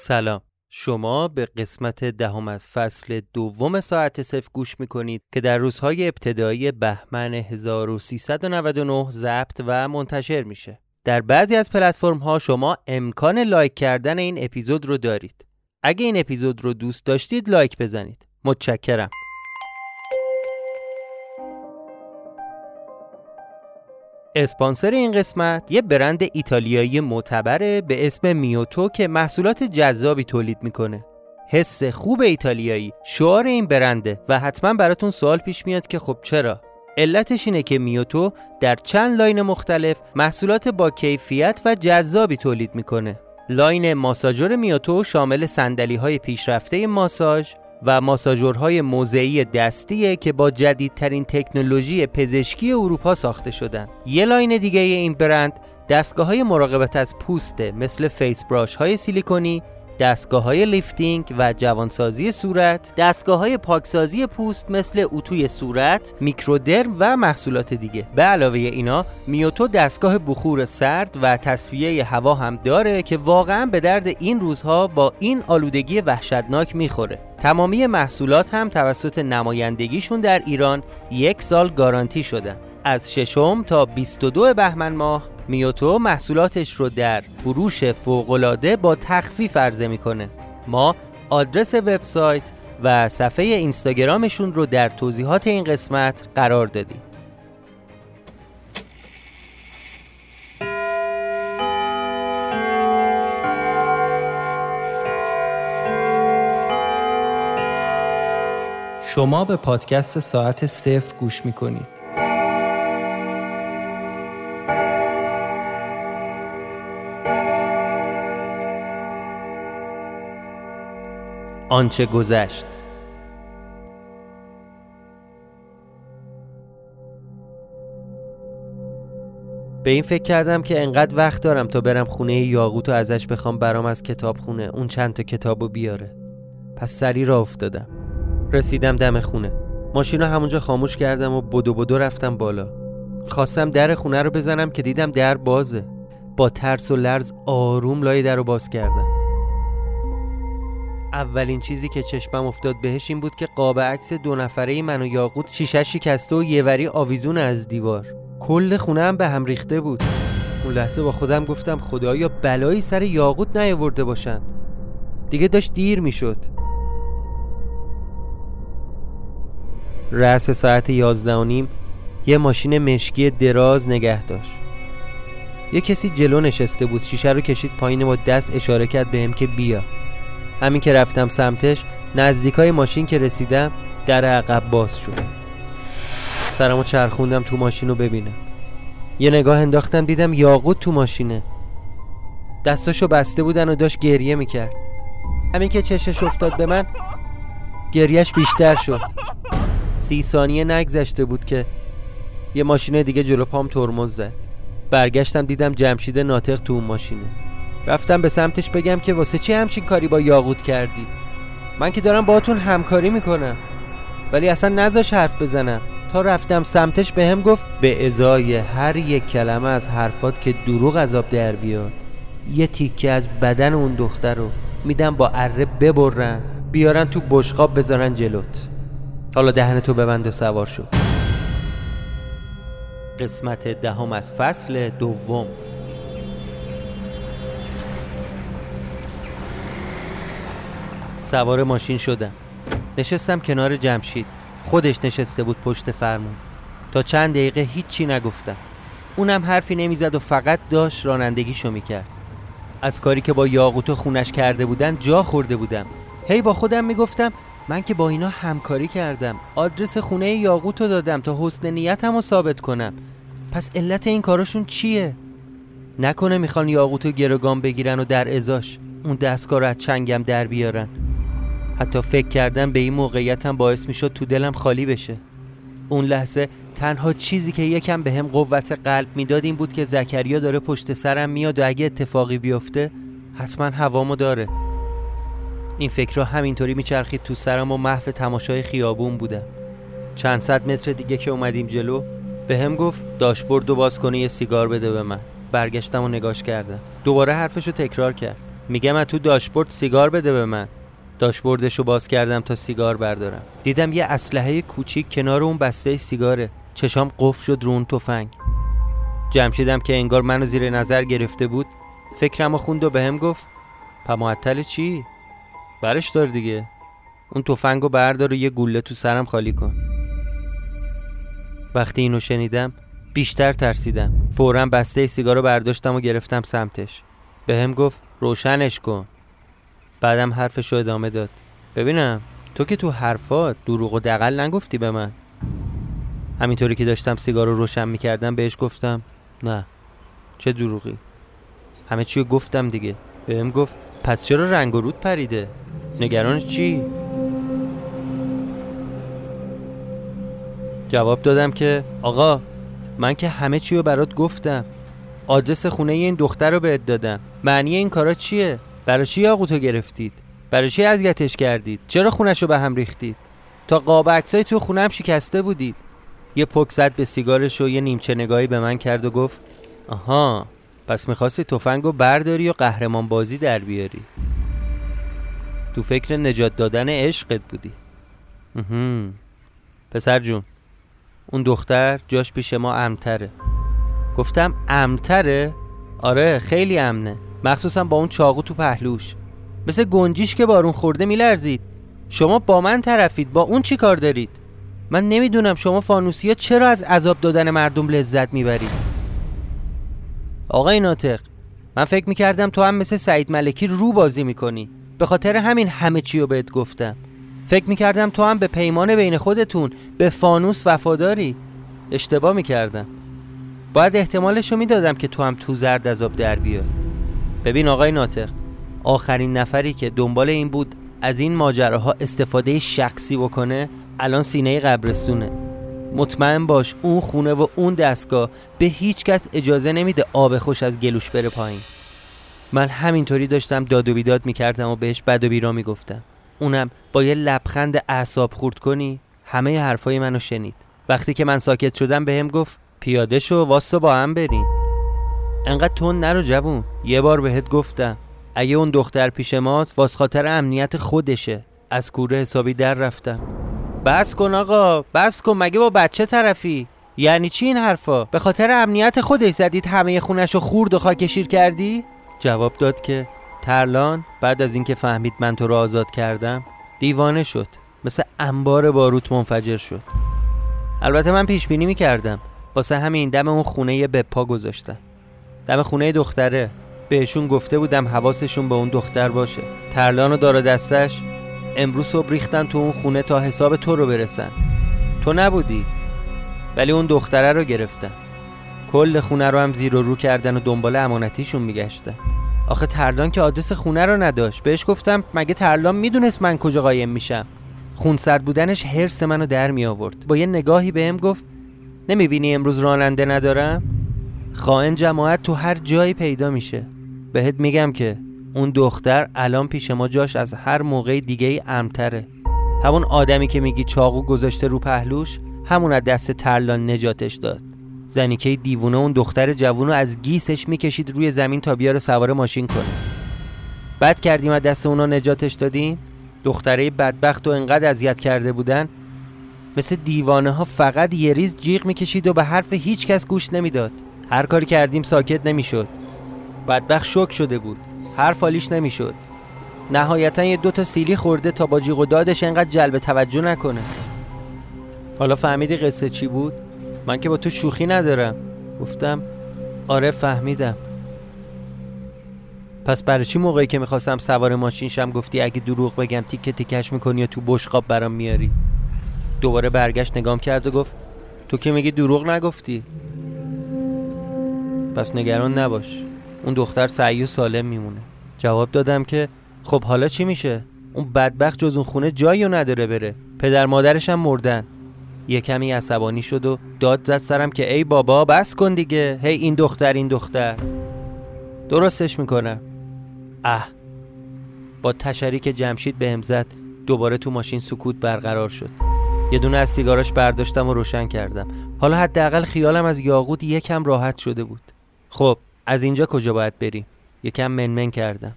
سلام. شما به قسمت دهم از فصل دوم ساعت صفر گوش می‌کنید که در روزهای ابتدایی بهمن 1399 ضبط و منتشر میشه. در بعضی از پلتفرم ها شما امکان لایک کردن این اپیزود رو دارید. اگه این اپیزود رو دوست داشتید لایک بزنید. متشکرم. اسپانسر این قسمت یه برند ایتالیایی معتبره به اسم میوتو که محصولات جذابی تولید می‌کنه. حس خوب ایتالیایی شعار این برنده و حتما براتون سوال پیش میاد که خب چرا؟ علتش اینه که میوتو در چند line مختلف محصولات با کیفیت و جذابی تولید می‌کنه. line ماساژور میوتو شامل صندلی های پیشرفته ماساژ و ماساژورهای موضعی دستیه که با جدیدترین تکنولوژی پزشکی اروپا ساخته شدن. یه line دیگه این برند دستگاه های مراقبت از پوسته مثل face brush های سیلیکونی دستگاه های لیفتینگ و جوانسازی صورت دستگاه های پاکسازی پوست مثل اتوی صورت میکرودرم و محصولات دیگه. به علاوه اینا میوتو دستگاه بخور سرد و تصفیه هوا هم داره که واقعا به درد این روزها با این آلودگی وحشتناک می‌خوره. تمامی محصولات هم توسط نمایندگیشون در ایران یک سال گارانتی شدن. از ششم تا 22 بهمن ماه میوتو محصولاتش رو در فروش فوقالعاده با تخفیف عرضه می‌کنه. ما آدرس وبسایت و صفحه اینستاگرامشون رو در توضیحات این قسمت قرار دادیم. شما به پادکست ساعت صفر گوش می‌کنید. آنچه گذشت. به این فکر کردم که انقدر وقت دارم تا برم خونه یاقوت و ازش بخوام برام از کتاب خونه اون چند تا کتابو بیاره. پس سری را افتادم. رسیدم دم خونه. ماشین رو همونجا خاموش کردم و بدو بدو رفتم بالا. خواستم در خونه رو بزنم که دیدم در بازه. با ترس و لرز آروم لای در رو باز کردم. اولین چیزی که چشمم افتاد بهش این بود که قاب عکس دو نفره من و یاقوت شیشه شکسته و یه وری آویزون از دیوار. کل خونه هم به هم ریخته بود. اون لحظه با خودم گفتم خدایا بلایی سر یاقوت نیاورده باشن. دیگه داشت دیر می‌شد. رأس ساعت یازده و نیم یه ماشین مشکی دراز نگه داشت. یه کسی جلو نشسته بود شیشه رو کشید پایین با دست اشاره کرد بهم که بیا. همین که رفتم سمتش نزدیکای ماشین که رسیدم در عقب باز شد. سرمو چرخوندم تو ماشین رو ببینم. یه نگاه انداختم دیدم یاقوت تو ماشینه. دستاشو بسته بودن و داشت گریه می‌کرد. همین که چشش افتاد به من گریهش بیشتر شد. سی ثانیه نگذشته بود که یه ماشین دیگه جلو پام ترمز زد. برگشتم دیدم جمشید ناطق تو اون ماشینه. رفتم به سمتش بگم که واسه چی همچین کاری با یاقوت کردید؟ من که دارم باهاتون همکاری می‌کنم. ولی اصلا نذاش حرف بزنم. تا رفتم سمتش به هم گفت به ازای هر یک کلمه از حرفات که دروغ عذاب در بیاد. یه تیکه از بدن اون دختر رو میدم با اره ببرن بیارن تو بشقاب بذارن جلوت. حالا دهنتو ببند و سوار شو. قسمت دهم از فصل دوم. سوار ماشین شدم. نشستم کنار جمشید. خودش نشسته بود پشت فرمون. تا چند دقیقه هیچی نگفتم. اونم حرفی نمی‌زد و فقط داشت رانندگیشو می‌کرد. از کاری که با یاقوت خونش کرده بودن جا خورده بودم. هی با خودم می‌گفتم من که با اینا همکاری کردم. آدرس خونه یاقوت رو دادم تا حسن نیتم رو ثابت کنم. پس علت این کاراشون چیه؟ نکنه می‌خوان یاقوت و گروگان بگیرن و در ازاش. اون دستگاه رو از چنگم در بیارن. حتی فکر کردم به این موقعیتم باعث می شد تو دلم خالی بشه. اون لحظه تنها چیزی که یکم به هم قوت قلب می‌داد این بود که زکریا داره پشت سرم میاد و اگه اتفاقی بیفته حتما هوامو داره. این فکر را همینطوری میچرخید تو سرم و محو تماشای خیابون بودم. چند صد متر دیگه که اومدیم جلو به هم گفت داشبورد و باز کنه یه سیگار بده به من. برگشتم و نگاش کردم. دوباره حرفشو تکرار کرد. میگم از تو داشبورد سیگار بده به من. داشبوردش رو باز کردم تا سیگار بردارم. دیدم یه اسلحه کوچیک کنار اون بسته سیگاره. چشام قفل شد رو اون تفنگ. جمشیدم که انگار منو زیر نظر گرفته بود. فکرم و خوند و بهم گفت پمعطل چی؟ برش دار دیگه. اون تفنگ رو بردار و یه گوله تو سرم خالی کن. وقتی اینو شنیدم بیشتر ترسیدم. فورا بسته سیگار رو برداشتم و گرفتم سمتش. به هم گفت روشنش کن. بعدم حرفش رو ادامه داد. ببینم تو که تو حرفات دروغ و دقل نگفتی به من. همینطوری که داشتم سیگار رو روشن می‌کردم بهش گفتم نه چه دروغی؟ همه چی رو گفتم دیگه. بهم گفت پس چرا رنگ و رود پریده؟ نگران چی؟ جواب دادم که آقا من که همه چی رو برات گفتم. آدرس خونه این دختر رو بهت دادم. معنی این کارا چیه؟ برای چی آقوتو گرفتید؟ برای چی اذیتش کردید؟ چرا خونش رو به هم ریختید؟ تا قاب عکسای تو خونه هم شکسته بودید. یه پک زد به سیگارش و یه نیمچه نگاهی به من کرد و گفت آها پس می‌خواستی تفنگ رو برداری و قهرمان بازی در بیاری. تو فکر نجات دادن عشقت بودی. پسر جون اون دختر جاش پیش ما امتره. گفتم امتره؟ آره خیلی امنه. مخصوصا با اون چاقو تو پهلوش. مثل گنجیش که بارون خورده میلرزید. شما با من طرفید با اون چی کار دارید؟ من نمی‌دونم شما فانوسی ها چرا از عذاب دادن مردم لذت می‌برید. آقای ناطق من فکر می‌کردم تو هم مثل سعید ملکی رو بازی می‌کنی. به خاطر همین همه چی رو بهت گفتم. فکر می‌کردم تو هم به پیمان بین خودتون به فانوس وفاداری. اشتباه می‌کردم. باید احتمالش رو می‌دادم که تو هم تو زرد عذاب در بیای. ببین آقای ناطق آخرین نفری که دنبال این بود از این ماجراها استفاده شخصی بکنه الان سینه قبرستونه. مطمئن باش اون خونه و اون دستگاه به هیچ کس اجازه نمیده آب خوش از گلوش بره پایین. من همینطوری داشتم داد و بیداد می‌کردم و بهش بد و بیرا می‌گفتم. اونم با یه لبخند اعصاب خورد کنی همه حرفای منو شنید. وقتی که من ساکت شدم بهم گفت پیاده شو واسه با هم بریم. انقدر تون نرو جوون. یه بار بهت گفتم اگه اون دختر پیش ماست واس خاطر امنیت خودشه. از کوره حسابی در رفتم. بس کن آقا بس کن مگه با بچه طرفی؟ یعنی چی این حرفا؟ به خاطر امنیت خودش زدید همه خونش رو خورد و خاکشیر کردی؟ جواب داد که ترلان بعد از اینکه فهمید من تو رو آزاد کردم دیوانه شد. مثل انبار باروت منفجر شد. البته من پیش بینی می‌کردم. واسه همین دم اون خونه به پا گذاشتم. دم خونه دختره. بهشون گفته بودم حواسشون به اون دختر باشه. ترلان و دستش امروز صبح ریختن تو اون خونه تا حساب تو رو برسن. تو نبودی ولی اون دختره رو گرفتن. کل خونه رو هم زیر و رو کردن و دنبال امانتیشون میگشتن. آخه ترلان که آدرس خونه رو نداشت. بهش گفتم مگه ترلان می‌دونست من کجا قایم میشم؟ خونسرد بودنش حرس منو در می آورد با یه نگاهی بهم گفت نمی‌بینی امروز راننده ندارم؟ خائن جماعت تو هر جایی پیدا میشه. بهت میگم که اون دختر الان پیش ما جاش از هر موقع دیگه ای امتره. همون آدمی که میگی چاقو گذاشته رو پهلوش همون از دست ترلان نجاتش داد. زنی که دیوونه اون دختر جوونو از گیسش می‌کشید روی زمین تا بیاره سوار ماشین کنه. بعد کردیم از دست اونا نجاتش دادیم؟ دختره بدبخت و انقدر اذیت کرده بودن. مثل دیوانه ها فقط یه ریز جیغ می‌کشید و به حرف هیچ کس گوش نمی‌داد. هر کاری کردیم ساکت نمی‌شد. بدبخت شک شده بود. هر فالیش نمی‌شد. نهایتا یه دوتا سیلی خورده تا با جیغ و دادش انقدر جلب توجه نکنه. حالا فهمیدی قصه چی بود؟ من که با تو شوخی ندارم. گفتم آره فهمیدم. پس برای چی موقعی که می‌خواستم سوار ماشین شم گفتی اگه دروغ بگم تیکه تیکش می‌کنی یا تو بشقاب برام میاری؟ دوباره برگشت نگام کرد و گفت تو که میگی دروغ نگفتی؟ پس نگران نباش. اون دختر سعی و سالم میمونه. جواب دادم که خب حالا چی میشه؟ اون بدبخت جز اون خونه جایی نداره بره. پدر مادرش هم مردن. یه کمی عصبانی شد و داد زد سرم که ای بابا بس کن دیگه. هی این دختر این دختر. درستش می‌کنم. اه. با تشری که جمشید بهم زد. دوباره تو ماشین سکوت برقرار شد. یه دونه از سیگاراش برداشتم و روشن کردم. حالا حداقل خیالم از یاقوت یکم راحت شده بود. خب از اینجا کجا باید بریم یکم منمن کردم.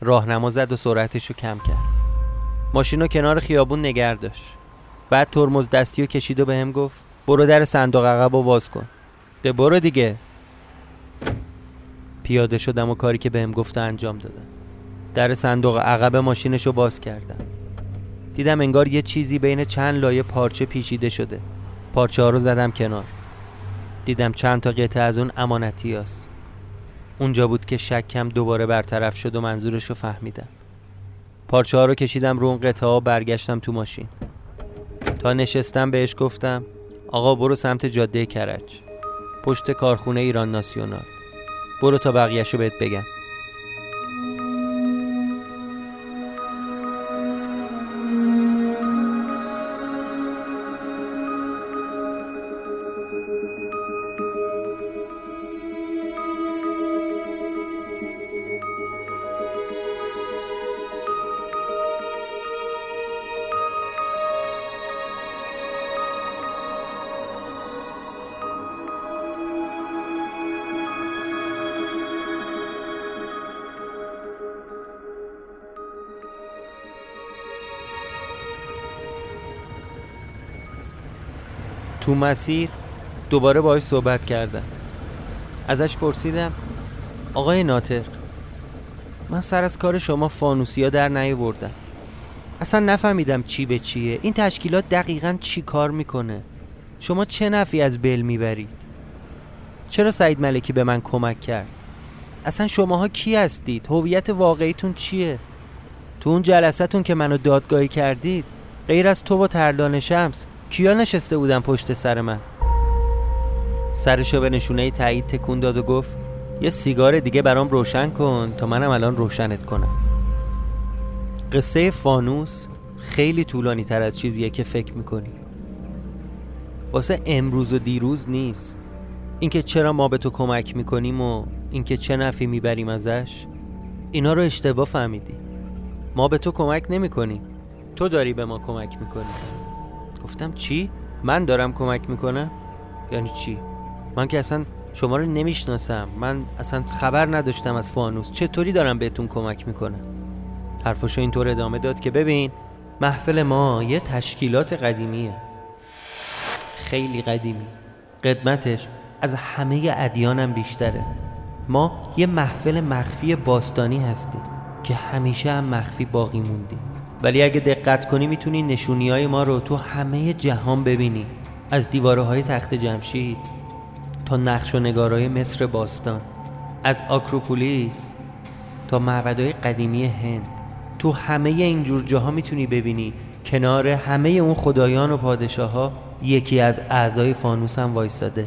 راهنما زد و سرعتش رو کم کرد. ماشین رو کنار خیابون نگر داشت. بعد ترمز دستی و کشید و به هم گفت برو در صندوق عقب و باز کن. ده برو دیگه. پیاده شدم و کاری که بهم گفته انجام دادم. در صندوق عقب ماشینش رو باز کردم. دیدم انگار یه چیزی بین چند لایه پارچه پیچیده شده. پارچه ها رو زدم کنار. دیدم چند تا قطعه از اون امانتی هست. اونجا بود که شکم دوباره برطرف شد و منظورش رو فهمیدم. پارچه ها رو کشیدم رو اون قطعه ها برگشتم تو ماشین. تا نشستم بهش گفتم آقا برو سمت جاده کرج. پشت کارخونه ایران ناسیونال. برو تا بقیهشو بهت بگم. مسیر دوباره باهاش صحبت کردم. ازش پرسیدم آقای ناطق من سر از کار شما فانوسیا در نیاوردم. اصلا نفهمیدم چی به چیه. این تشکیلات دقیقا چی کار می‌کنه؟ شما چه نفی از بل می‌برید؟ چرا سعید ملکی به من کمک کرد؟ اصلا شماها کی هستید؟ هویت واقعیتون چیه؟ تو اون جلسهتون که منو دادگاهی کردید غیر از تو و ترلان شمس کیا نشسته بودن پشت سر من؟ سرشو به نشونه تایید تکون داد و گفت یه سیگار دیگه برام روشن کن تا منم الان روشنت کنم. قصه فانوس خیلی طولانی تر از چیزیه که فکر می‌کنی. واسه امروز و دیروز نیست. اینکه چرا ما به تو کمک می‌کنیم و اینکه چه نفی می‌بریم ازش اینا رو اشتباه فهمیدی. ما به تو کمک نمی‌کنیم. تو داری به ما کمک می‌کنی. گفتم چی؟ من دارم کمک می‌کنم؟ یعنی چی؟ من که اصلا شما رو نمی‌شناسم. من اصلا خبر نداشتم از فانوس. چطوری دارم بهتون کمک می‌کنم حرفشو اینطور ادامه داد که ببین محفل ما یه تشکیلات قدیمیه. خیلی قدیمی. قدمتش از همه ادیانم بیشتره. ما یه محفل مخفی باستانی هستیم که همیشه هم مخفی باقی موندیم. ولی اگه دقت کنی می‌تونی نشونی های ما رو تو همه جهان ببینی. از دیواره های تخت جمشید تا نقش و نگارای مصر باستان از آکروپولیس تا معبدهای قدیمی هند. تو همه اینجور جاها می‌تونی ببینی کنار همه اون خدایان و پادشاه ها یکی از اعضای فانوس هم وایساده.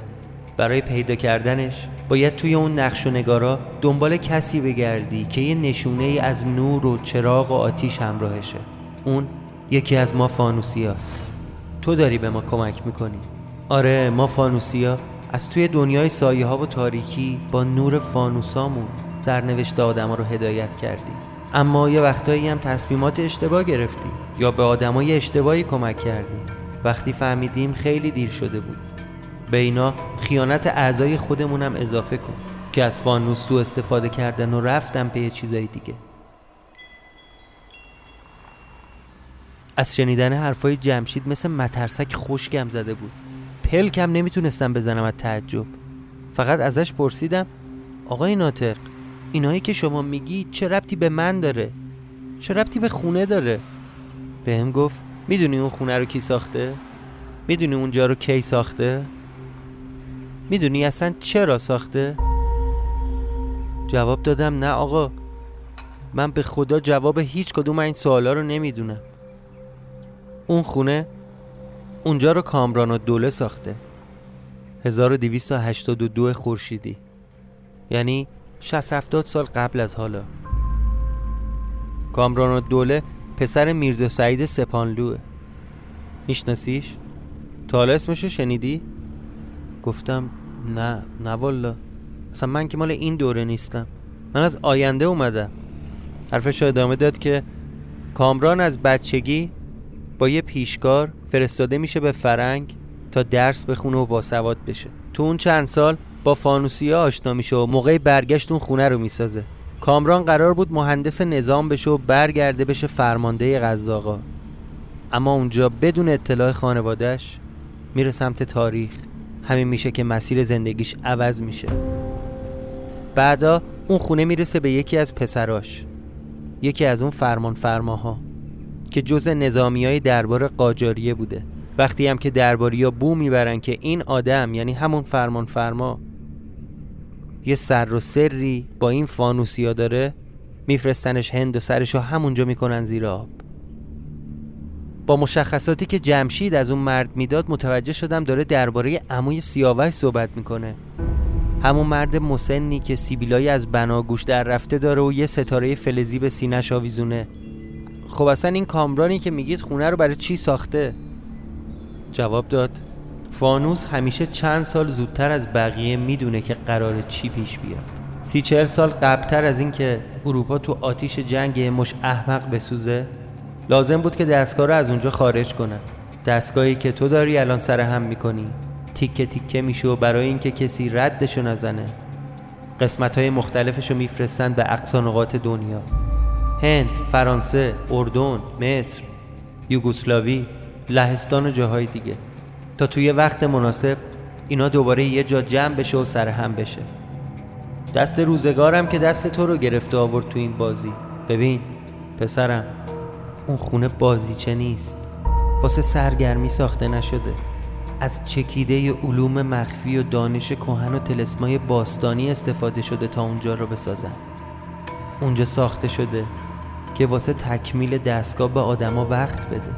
برای پیدا کردنش باید توی اون نقش و نگارا دنبال کسی بگردی که یه نشونه ای از نور و چراغ و آتیش همراهشه. اون یکی از ما فانوسیاست. تو داری به ما کمک می‌کنی. آره ما فانوسیا از توی دنیای سایه ها و تاریکی با نور فانوسامون سرنوشت آدما رو هدایت کردیم. اما یه وقتایی هم تصمیمات اشتباه گرفتیم یا به آدمای اشتباهی کمک کردیم. وقتی فهمیدیم خیلی دیر شده بود. به اینا خیانت اعضای خودمونم اضافه کن که از فانوس تو استفاده کردن و رفتم به چیزای دیگه. از شنیدن حرفای جمشید مثل مترسک خشکم زده بود. پلکم نمی‌تونستم بزنم از تعجب. فقط ازش پرسیدم آقای ناطق اینایی که شما میگی چه ربطی به من داره؟ چه ربطی به خونه داره؟ بهم گفت می‌دونی اون خونه رو کی ساخته؟ می‌دونی اونجا رو کی ساخته؟ می‌دونی اصلا چرا ساخته؟ جواب دادم نه آقا. من به خدا جواب هیچ کدوم این سوالا رو نمی‌دونم. اون خونه اونجا رو کامران و دوله ساخته. 1282 خورشیدی. یعنی 60 70 سال قبل از حالا. کامران و دوله پسر میرزا سعید سپانلوه. میشناسیش؟ تا حالا اسمشو شنیدی؟ گفتم نه نه والا. اصلا من که مال این دوره نیستم. من از آینده اومدم. حرفش ادامه داد که کامران از بچگی با یه پیشکار فرستاده میشه به فرنگ تا درس بخونه و باسواد بشه. تو اون چند سال با فانوسیا آشنا میشه و موقع برگشت اون خونه رو می‌سازه. کامران قرار بود مهندس نظام بشه و برگرده بشه فرمانده غذاقا اما اونجا بدون اطلاع خانوادهش میره سمت تاریخ. همین میشه که مسیر زندگیش عوض میشه. بعدا اون خونه می‌رسه به یکی از پسراش. یکی از اون فرمان فرماها که جز نظامی های دربار قاجاریه بوده. وقتی هم که درباری ها بو می‌برن که این آدم یعنی همون فرمان فرما یه سر و سری با این فانوسیا داره میفرستنش هند و سرشو همونجا می‌کنن زیر آب. با مشخصاتی که جمشید از اون مرد می‌داد متوجه شدم داره درباره عموی سیاوش صحبت می‌کنه. همون مرد مسنی که سیبیلای از بناگوش در رفته داره و یه ستاره فلزی به سینش آویزونه. خب اصلا این کامرانی که میگید خونه رو برای چی ساخته؟ جواب داد فانوس همیشه چند سال زودتر از بقیه می‌دونه که قرار چی پیش بیاد. سی چهل سال قبلتر از اینکه اروپا تو آتیش جنگ مش احمق بسوزه؟ لازم بود که دستگاه رو از اونجا خارج کنن. دستگاهی که تو داری الان سر هم می‌کنی. تیکه تیکه میشه و برای اینکه کسی ردشو نزنه. قسمت های مختلفش رو میفرستن به اقصا نقاط دنیا. هند، فرانسه، اردن، مصر، یوگسلاوی، لهستان و جاهای دیگه. تا توی وقت مناسب اینا دوباره یه جا جمع بشه و سر هم بشه. دست روزگارم که دست تو رو گرفته آورد تو این بازی. ببین پسرم. اون خونه بازیچه نیست. واسه سرگرمی ساخته نشده. از چکیده علوم مخفی و دانش کهن و تلسمای باستانی استفاده شده تا اونجا رو بسازن. اونجا ساخته شده که واسه تکمیل دستگاه به آدما وقت بده.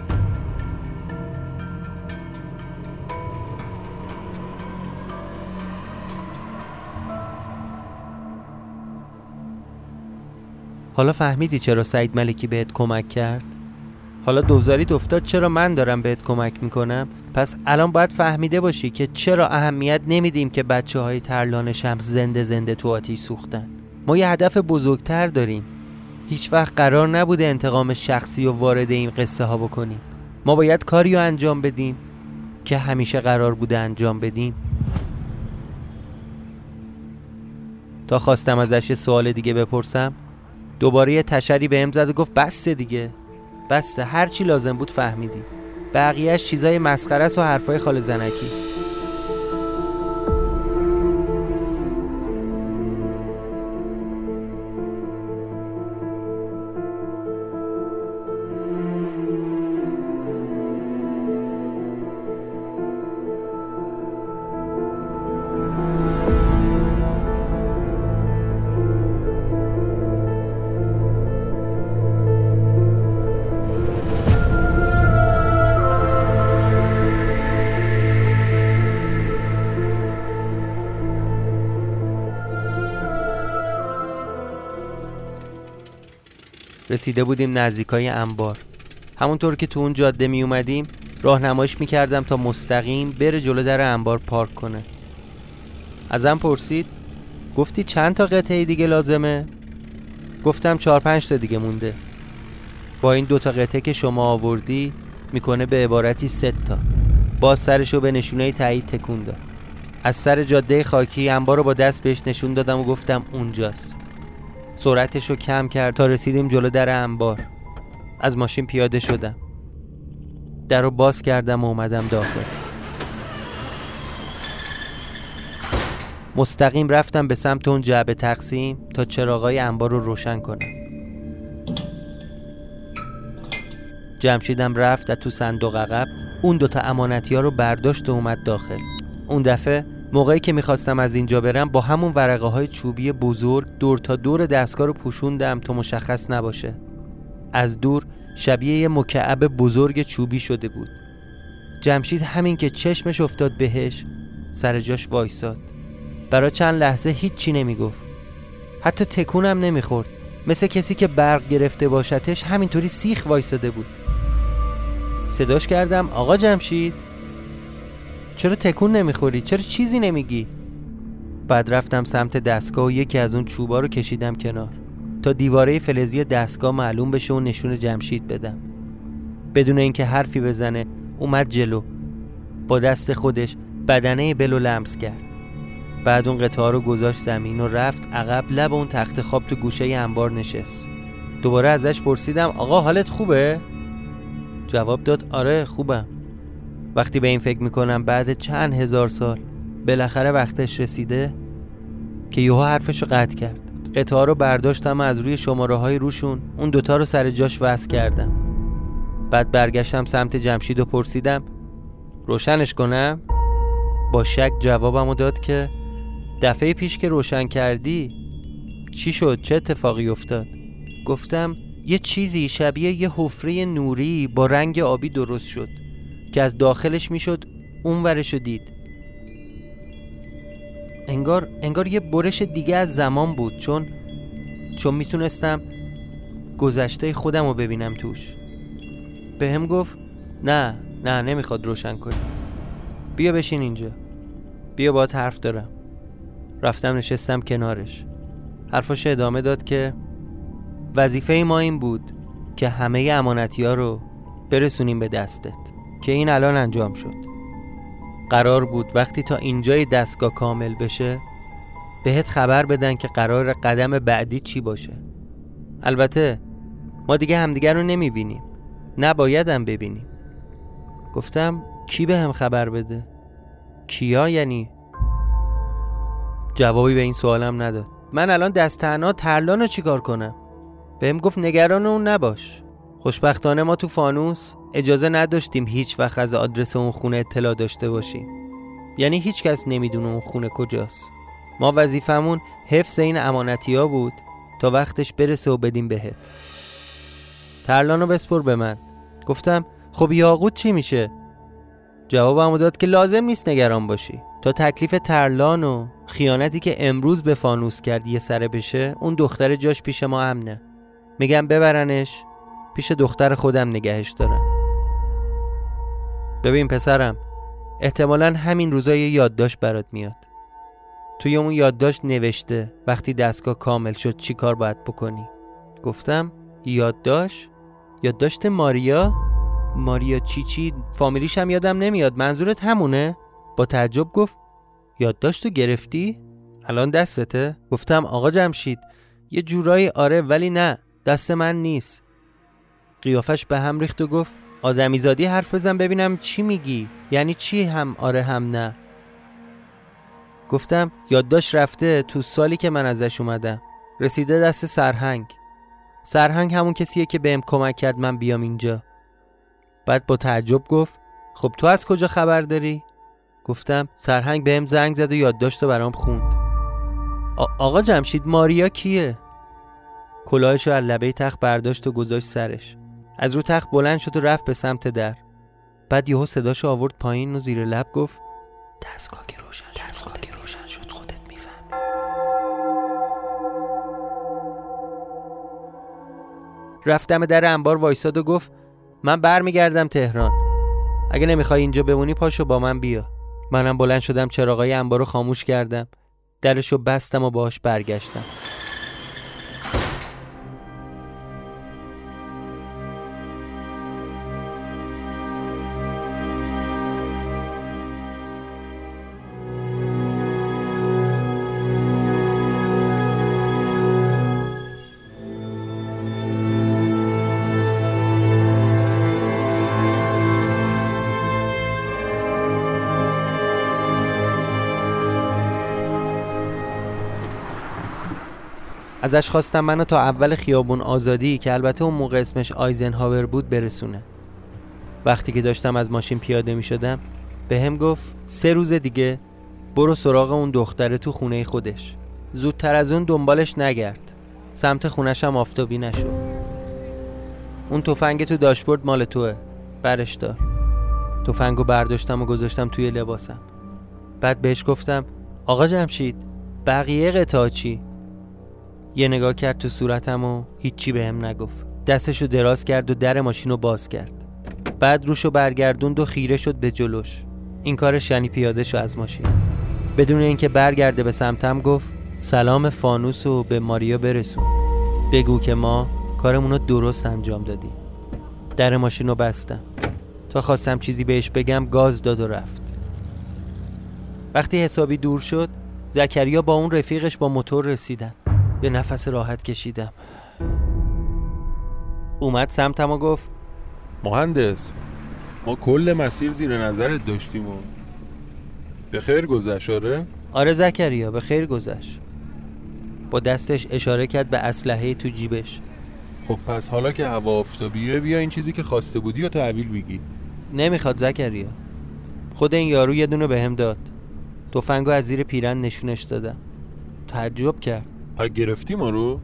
حالا فهمیدی چرا سعید ملکی بهت کمک کرد؟ حالا دوزاریت افتاد چرا من دارم بهت کمک می‌کنم؟ پس الان باید فهمیده باشی که چرا اهمیت نمیدیم که بچه های ترلان شمس زنده زنده تو آتیش سوختن. ما یه هدف بزرگتر داریم. هیچ وقت قرار نبوده انتقام شخصی و وارد این قصه ها بکنیم. ما باید کاری رو انجام بدیم که همیشه قرار بوده انجام بدیم. تا خواستم ازش یه سوال دیگه بپرسم دوباره یه تشری به زد و گفت بسته دیگه. بسته هر چی لازم بود فهمیدی. بقیهش چیزای مسخره و حرفای خال زنکی. رسیده بودیم نزدیکای انبار. همونطور که تو اون جاده می اومدیم راهنماییش می‌کردم تا مستقیم بره جلو در انبار پارک کنه. ازم پرسید گفتی چند تا قطعه دیگه لازمه؟ گفتم چهار پنج تا دیگه مونده. با این دوتا قطعه که شما آوردی می‌کنه به عبارتی ست تا. باز سرشو به نشونه تایید تکون داد. از سر جاده خاکی انبار رو با دست بهش نشون دادم و گفتم اونجاست. سرعتش رو کم کرد تا رسیدیم جلو در انبار. از ماشین پیاده شدم. در رو باز کردم و اومدم داخل. مستقیم رفتم به سمت اون جعبه تقسیم تا چراغای انبار رو روشن کنم. جمشیدم رفت و تو صندوق عقب اون دوتا امانتی ها رو برداشت و اومد داخل. اون دفعه موقعی که می‌خواستم از اینجا برم با همون ورقه های چوبی بزرگ دور تا دور دستگاه رو پوشوندم تا مشخص نباشه. از دور شبیه یه مکعب بزرگ چوبی شده بود. جمشید همین که چشمش افتاد بهش سر جاش وایساد. برا چند لحظه هیچی نمی‌گفت. حتی تکونم نمی‌خورد. مثل کسی که برق گرفته باشتش همینطوری سیخ وایساده بود. صداش کردم آقا جمشید؟ چرا تکون نمی‌خوری؟ چرا چیزی نمیگی؟ بعد رفتم سمت دستگاه و یکی از اون چوبا رو کشیدم کنار. تا دیواره فلزی دستگاه معلوم بشه و نشون جمشید بدم. بدون اینکه حرفی بزنه اومد جلو. با دست خودش بدنه بلو لمس کرد. بعد اون قطعه رو گذاشت زمین و رفت عقب لب اون تخت خواب تو گوشه انبار نشست. دوباره ازش پرسیدم آقا حالت خوبه؟ جواب داد آره خوبم. وقتی به این فکر می‌کنم بعد چند هزار سال بالاخره وقتش رسیده که یهو حرفش رو قطع کرد قطعه رو برداشتم از روی شماره های روشون اون دوتا رو سر جاش وصل کردم بعد برگشتم سمت جمشید و پرسیدم روشنش کنم؟ با شک جوابم داد که دفعه پیش که روشن کردی چی شد؟ چه اتفاقی افتاد؟ گفتم یه چیزی شبیه یه حفره نوری با رنگ آبی درست شد که از داخلش می‌شد اون ورشو دید. انگار انگار یه برش دیگه از زمان بود چون چون می‌تونستم گذشته خودم رو ببینم توش. به هم گفت نه نه نمی‌خواد روشن کنی. بیا بشین اینجا. بیا باید حرف دارم. رفتم نشستم کنارش. حرفاش ادامه داد که وظیفه ما این بود که همه امانتی ها رو برسونیم به دستت. که این الان انجام شد. قرار بود وقتی تا اینجای دستگاه کامل بشه بهت خبر بدن که قرار قدم بعدی چی باشه. البته ما دیگه همدیگر رو نمی‌بینیم. نبایدم ببینیم. گفتم کی به هم خبر بده؟ کیا یعنی؟ جوابی به این سوالم نداد. من الان دست تنها ترلان رو چیکار کنم؟ بهم گفت نگران اون نباش. خوشبختانه ما تو فانوس اجازه نداشتیم هیچ وقت از آدرس اون خونه اطلاع داشته باشیم. یعنی هیچ کس نمی‌دونه اون خونه کجاست. ما وظیفمون حفظ این امانتی ها بود تا وقتش برسه و بدیم بهت. ترلانو بسپر به من. گفتم خب یاقوت چی میشه؟ جوابم داد که لازم نیست نگران باشی. تا تکلیف ترلان و خیانتی که امروز به فانوس کرد یه سره بشه اون دختر جاش پیش ما امنه. میگم ببرنش پیش دختر خودم نگهش دارم. ببین پسرم احتمالا همین روزای یادداشت برات میاد. توی اون یادداشت نوشته وقتی دستگاه کامل شد چی کار باید بکنی. گفتم یادداشت؟ یادداشت ماریا؟ ماریا چی چی؟ فامیلیش هم یادم نمیاد. منظورت همونه؟ با تعجب گفت یادداشت تو گرفتی؟ الان دستته؟ گفتم آقا جمشید یه جورایی آره ولی نه دست من نیست. قیافش به هم ریخت و گفت آدمیزادی حرف بزن ببینم چی میگی. یعنی چی هم آره هم نه؟ گفتم یادداشت رفته تو سالی که من ازش اومدم. رسیده دست سرهنگ. سرهنگ همون کسیه که بهم کمک کرد من بیام اینجا. بعد با تعجب گفت خب تو از کجا خبر داری؟ گفتم سرهنگ بهم زنگ زد و یادداشت رو برام خوند. آقا جمشید ماریا کیه؟ کلاهش رو از لبه تخت برداشت و گذاشت سرش. از رو تخت بلند شد و رفت به سمت در. بعد یهو صداش آورد پایین و زیر لب گفت دستگاه که روشن شد دستگاه که روشن شد خودت می‌فهمی. رفتم در انبار وایساد و گفت من برمیگردم تهران. اگه نمی‌خوای اینجا بمونی پاشو با من بیا. منم بلند شدم چراغای انبار رو خاموش کردم. درشو بستم و باهاش برگشتم. ازش خواستم منو تا اول خیابون آزادی که البته اون موقع اسمش آیزنهاور بود برسونه. وقتی که داشتم از ماشین پیاده می شدم به هم گفت سه روز دیگه برو سراغ اون دختره تو خونه خودش. زودتر از اون دنبالش نگرد. سمت خونش هم آفتابی نشو اون تفنگ تو داشبورد مال توه. برش دار. تفنگو برداشتم و گذاشتم توی لباسم. بعد بهش گفتم آقا جمشید بقیه قطعه چی؟ یه نگاه کرد تو صورتم و هیچی بهم به نگفت. دستشو دراز کرد و در ماشین رو باز کرد. بعد روشو برگردوند و خیره شد به جلوش. این کارش یعنی پیاده شو از ماشین. بدون اینکه برگرده به سمتم گفت سلام فانوس و به ماریا برسون. بگو که ما کارمون رو درست انجام دادیم. در ماشین رو بستم. تا خواستم چیزی بهش بگم گاز داد و رفت. وقتی حسابی دور شد زکریا با اون رفیقش با موتور رسیدن. یه نفس راحت کشیدم. اومد سمتم و گفت مهندس ما کل مسیر زیر نظرت داشتیم و به خیر گذشت آره؟ آره زکریا به خیر گذشت. با دستش اشاره کرد به اسلحه تو جیبش. خب پس حالا که هوا آفتابیه بیا این چیزی که خواسته بودی و تحویل بگی. نمی‌خواد زکریا. خود این یارو یه دونه بهم داد. تفنگو از زیر پیرن نشونش دادم. تعجب کرد. پا گرفتی ما رو؟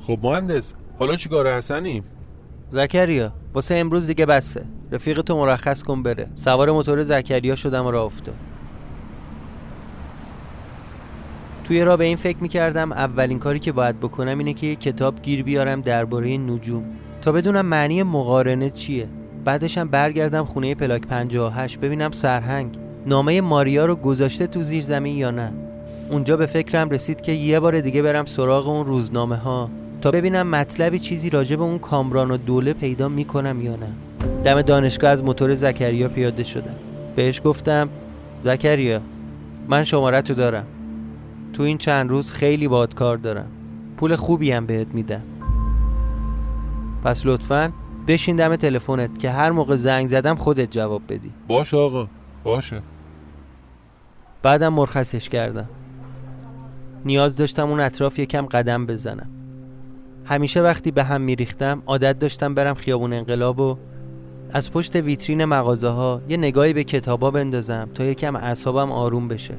خب مهندس حالا چیکار حسنیم؟ زکریا واسه امروز دیگه بسه. رفیق تو مرخص کن بره. سوار موتور زکریا شدم و راه افتاد. توی را به این فکر می‌کردم اولین کاری که باید بکنم اینه که یه کتاب گیر بیارم درباره نجوم. تا بدونم معنی مقارنه چیه. بعدشم برگردم خونه پلاک 58 ببینم سرهنگ نامه ماریا رو گذاشته تو زیر زمین یا نه. اونجا به فکرم رسید که یه بار دیگه برم سراغ اون روزنامه ها تا ببینم مطلبی چیزی راجع به اون کامران و دوله پیدا می‌کنم یا نه. دم دانشگاه از موتور زکریا پیاده شدم. بهش گفتم زکریا من شماره تو دارم. تو این چند روز خیلی باد کار دارم. پول خوبی هم بهت میدم. پس لطفا بشین دم تلفنت که هر موقع زنگ زدم خودت جواب بدی. باش آقا باشه. بعدم مرخصش کردم. نیاز داشتم اون اطراف یکم قدم بزنم. همیشه وقتی به هم میریختم عادت داشتم برم خیابون انقلاب و از پشت ویترین مغازه ها یه نگاهی به کتابا بندازم تا یکم اعصابم آروم بشه.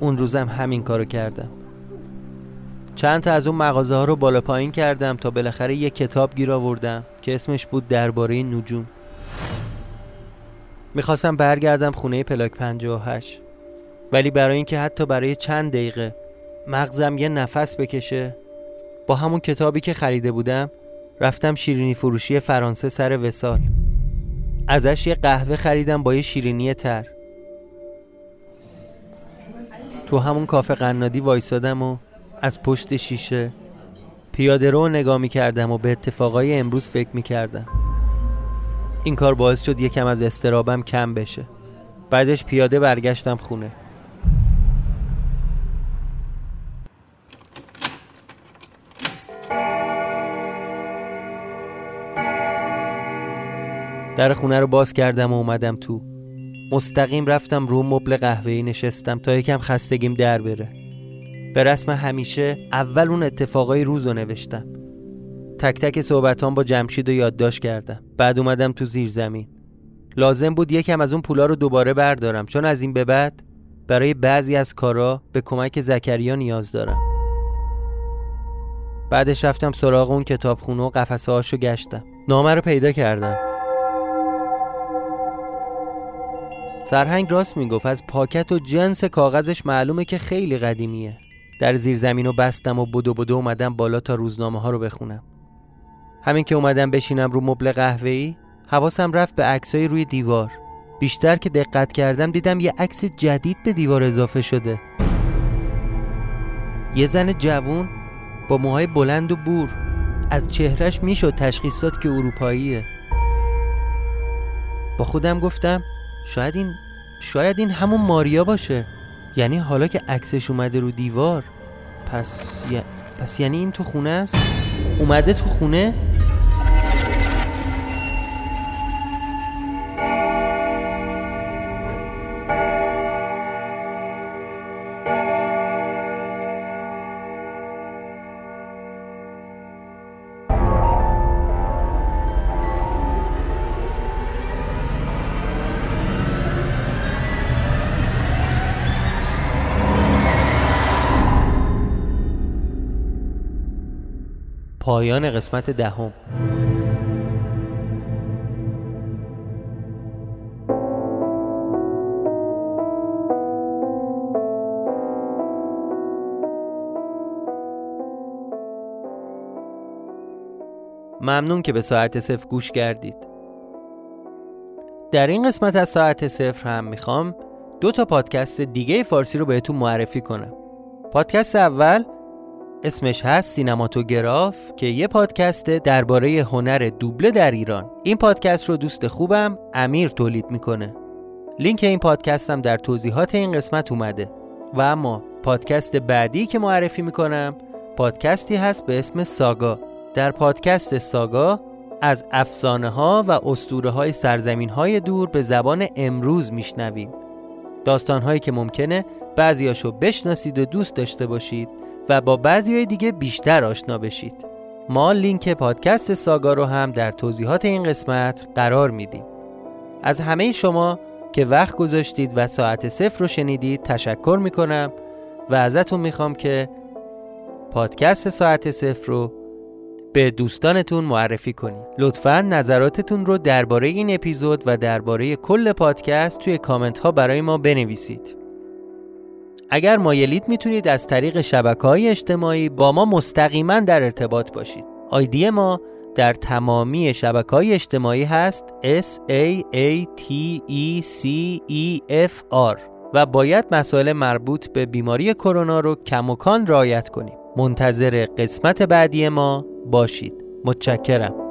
اون روزم همین کارو کردم. چند تا از اون مغازه ها رو بالا پایین کردم تا بالاخره یه کتاب گیر آوردم که اسمش بود درباره نجوم. می‌خواستم برگردم خونه پلاک 58 ولی برای اینکه حتی برای چند دقیقه مغزم یه نفس بکشه. با همون کتابی که خریده بودم رفتم شیرینی فروشی فرانسه سر وسال. ازش یه قهوه خریدم با یه شیرینی تر. تو همون کافه قنادی وایسادم و از پشت شیشه پیاده رو نگاه می کردم و به اتفاقای امروز فکر می کردم این کار باعث شد یکم از استرابم کم بشه. بعدش پیاده برگشتم خونه. در خونه رو باز کردم و اومدم تو. مستقیم رفتم رو مبل قهوه‌ای نشستم تا یکم خستگیم در بره. به رسم همیشه اول اون اتفاقای روز رو نوشتم. تک تک صحبتان با جمشید و یادداشت کردم. بعد اومدم تو زیر زمین. لازم بود یکم از اون پولا رو دوباره بردارم. چون از این به بعد برای بعضی از کارا به کمک زکریا نیاز دارم. بعدش رفتم سراغ اون کتابخونه و قفسه هاشو گشتم. نامه رو پیدا کردم. سرهنگ راست می‌گفت از پاکت و جنس کاغذش معلومه که خیلی قدیمیه. در زیر زمین و بستم و بدو بدو اومدم بالا تا روزنامه ها رو بخونم. همین که اومدم بشینم رو مبل قهوه‌ای حواسم رفت به عکسای روی دیوار. بیشتر که دقت کردم دیدم یه عکس جدید به دیوار اضافه شده. یه زن جوون با موهای بلند و بور. از چهرش می‌شد تشخیص داد که اروپاییه. با خودم گفتم شاید این شاید این همون ماریا باشه. یعنی حالا که عکسش اومده رو دیوار پس پس یعنی این تو خونه است؟ اومده تو خونه؟ پایان قسمت دهم. ممنون که به ساعت صفر گوش کردید. در این قسمت از ساعت صفر هم می‌خوام دو تا پادکست دیگه فارسی رو بهتون معرفی کنم. پادکست اول اسمش هست سینماتوگراف که یه پادکسته درباره هنر دوبله در ایران. این پادکست رو دوست خوبم امیر تولید می‌کنه. لینک این پادکست هم در توضیحات این قسمت اومده. و اما پادکست بعدی که معرفی می‌کنم پادکستی هست به اسم ساگا. در پادکست ساگا از افسانه ها و اسطوره های سرزمین های دور به زبان امروز میشنویم. داستان هایی که ممکنه بعضیاشو بشناسید و دوست داشته باشید. و با بعضی های دیگه بیشتر آشنا بشید. ما لینک پادکست ساگا رو هم در توضیحات این قسمت قرار میدیم. از همه شما که وقت گذاشتید و ساعت صفر رو شنیدید تشکر می‌کنم و ازتون می‌خوام که پادکست ساعت صفر رو به دوستانتون معرفی کنید. لطفا نظراتتون رو درباره این اپیزود و درباره کل پادکست توی کامنت ها برای ما بنویسید. اگر مایلید می‌تونید از طریق شبکه های اجتماعی با ما مستقیما در ارتباط باشید. آیدی ما در تمامی شبکه های اجتماعی هست S A A T E C E F R و باید مسائل مربوط به بیماری کرونا رو کم رعایت کنیم. منتظر قسمت بعدی ما باشید. متشکرم.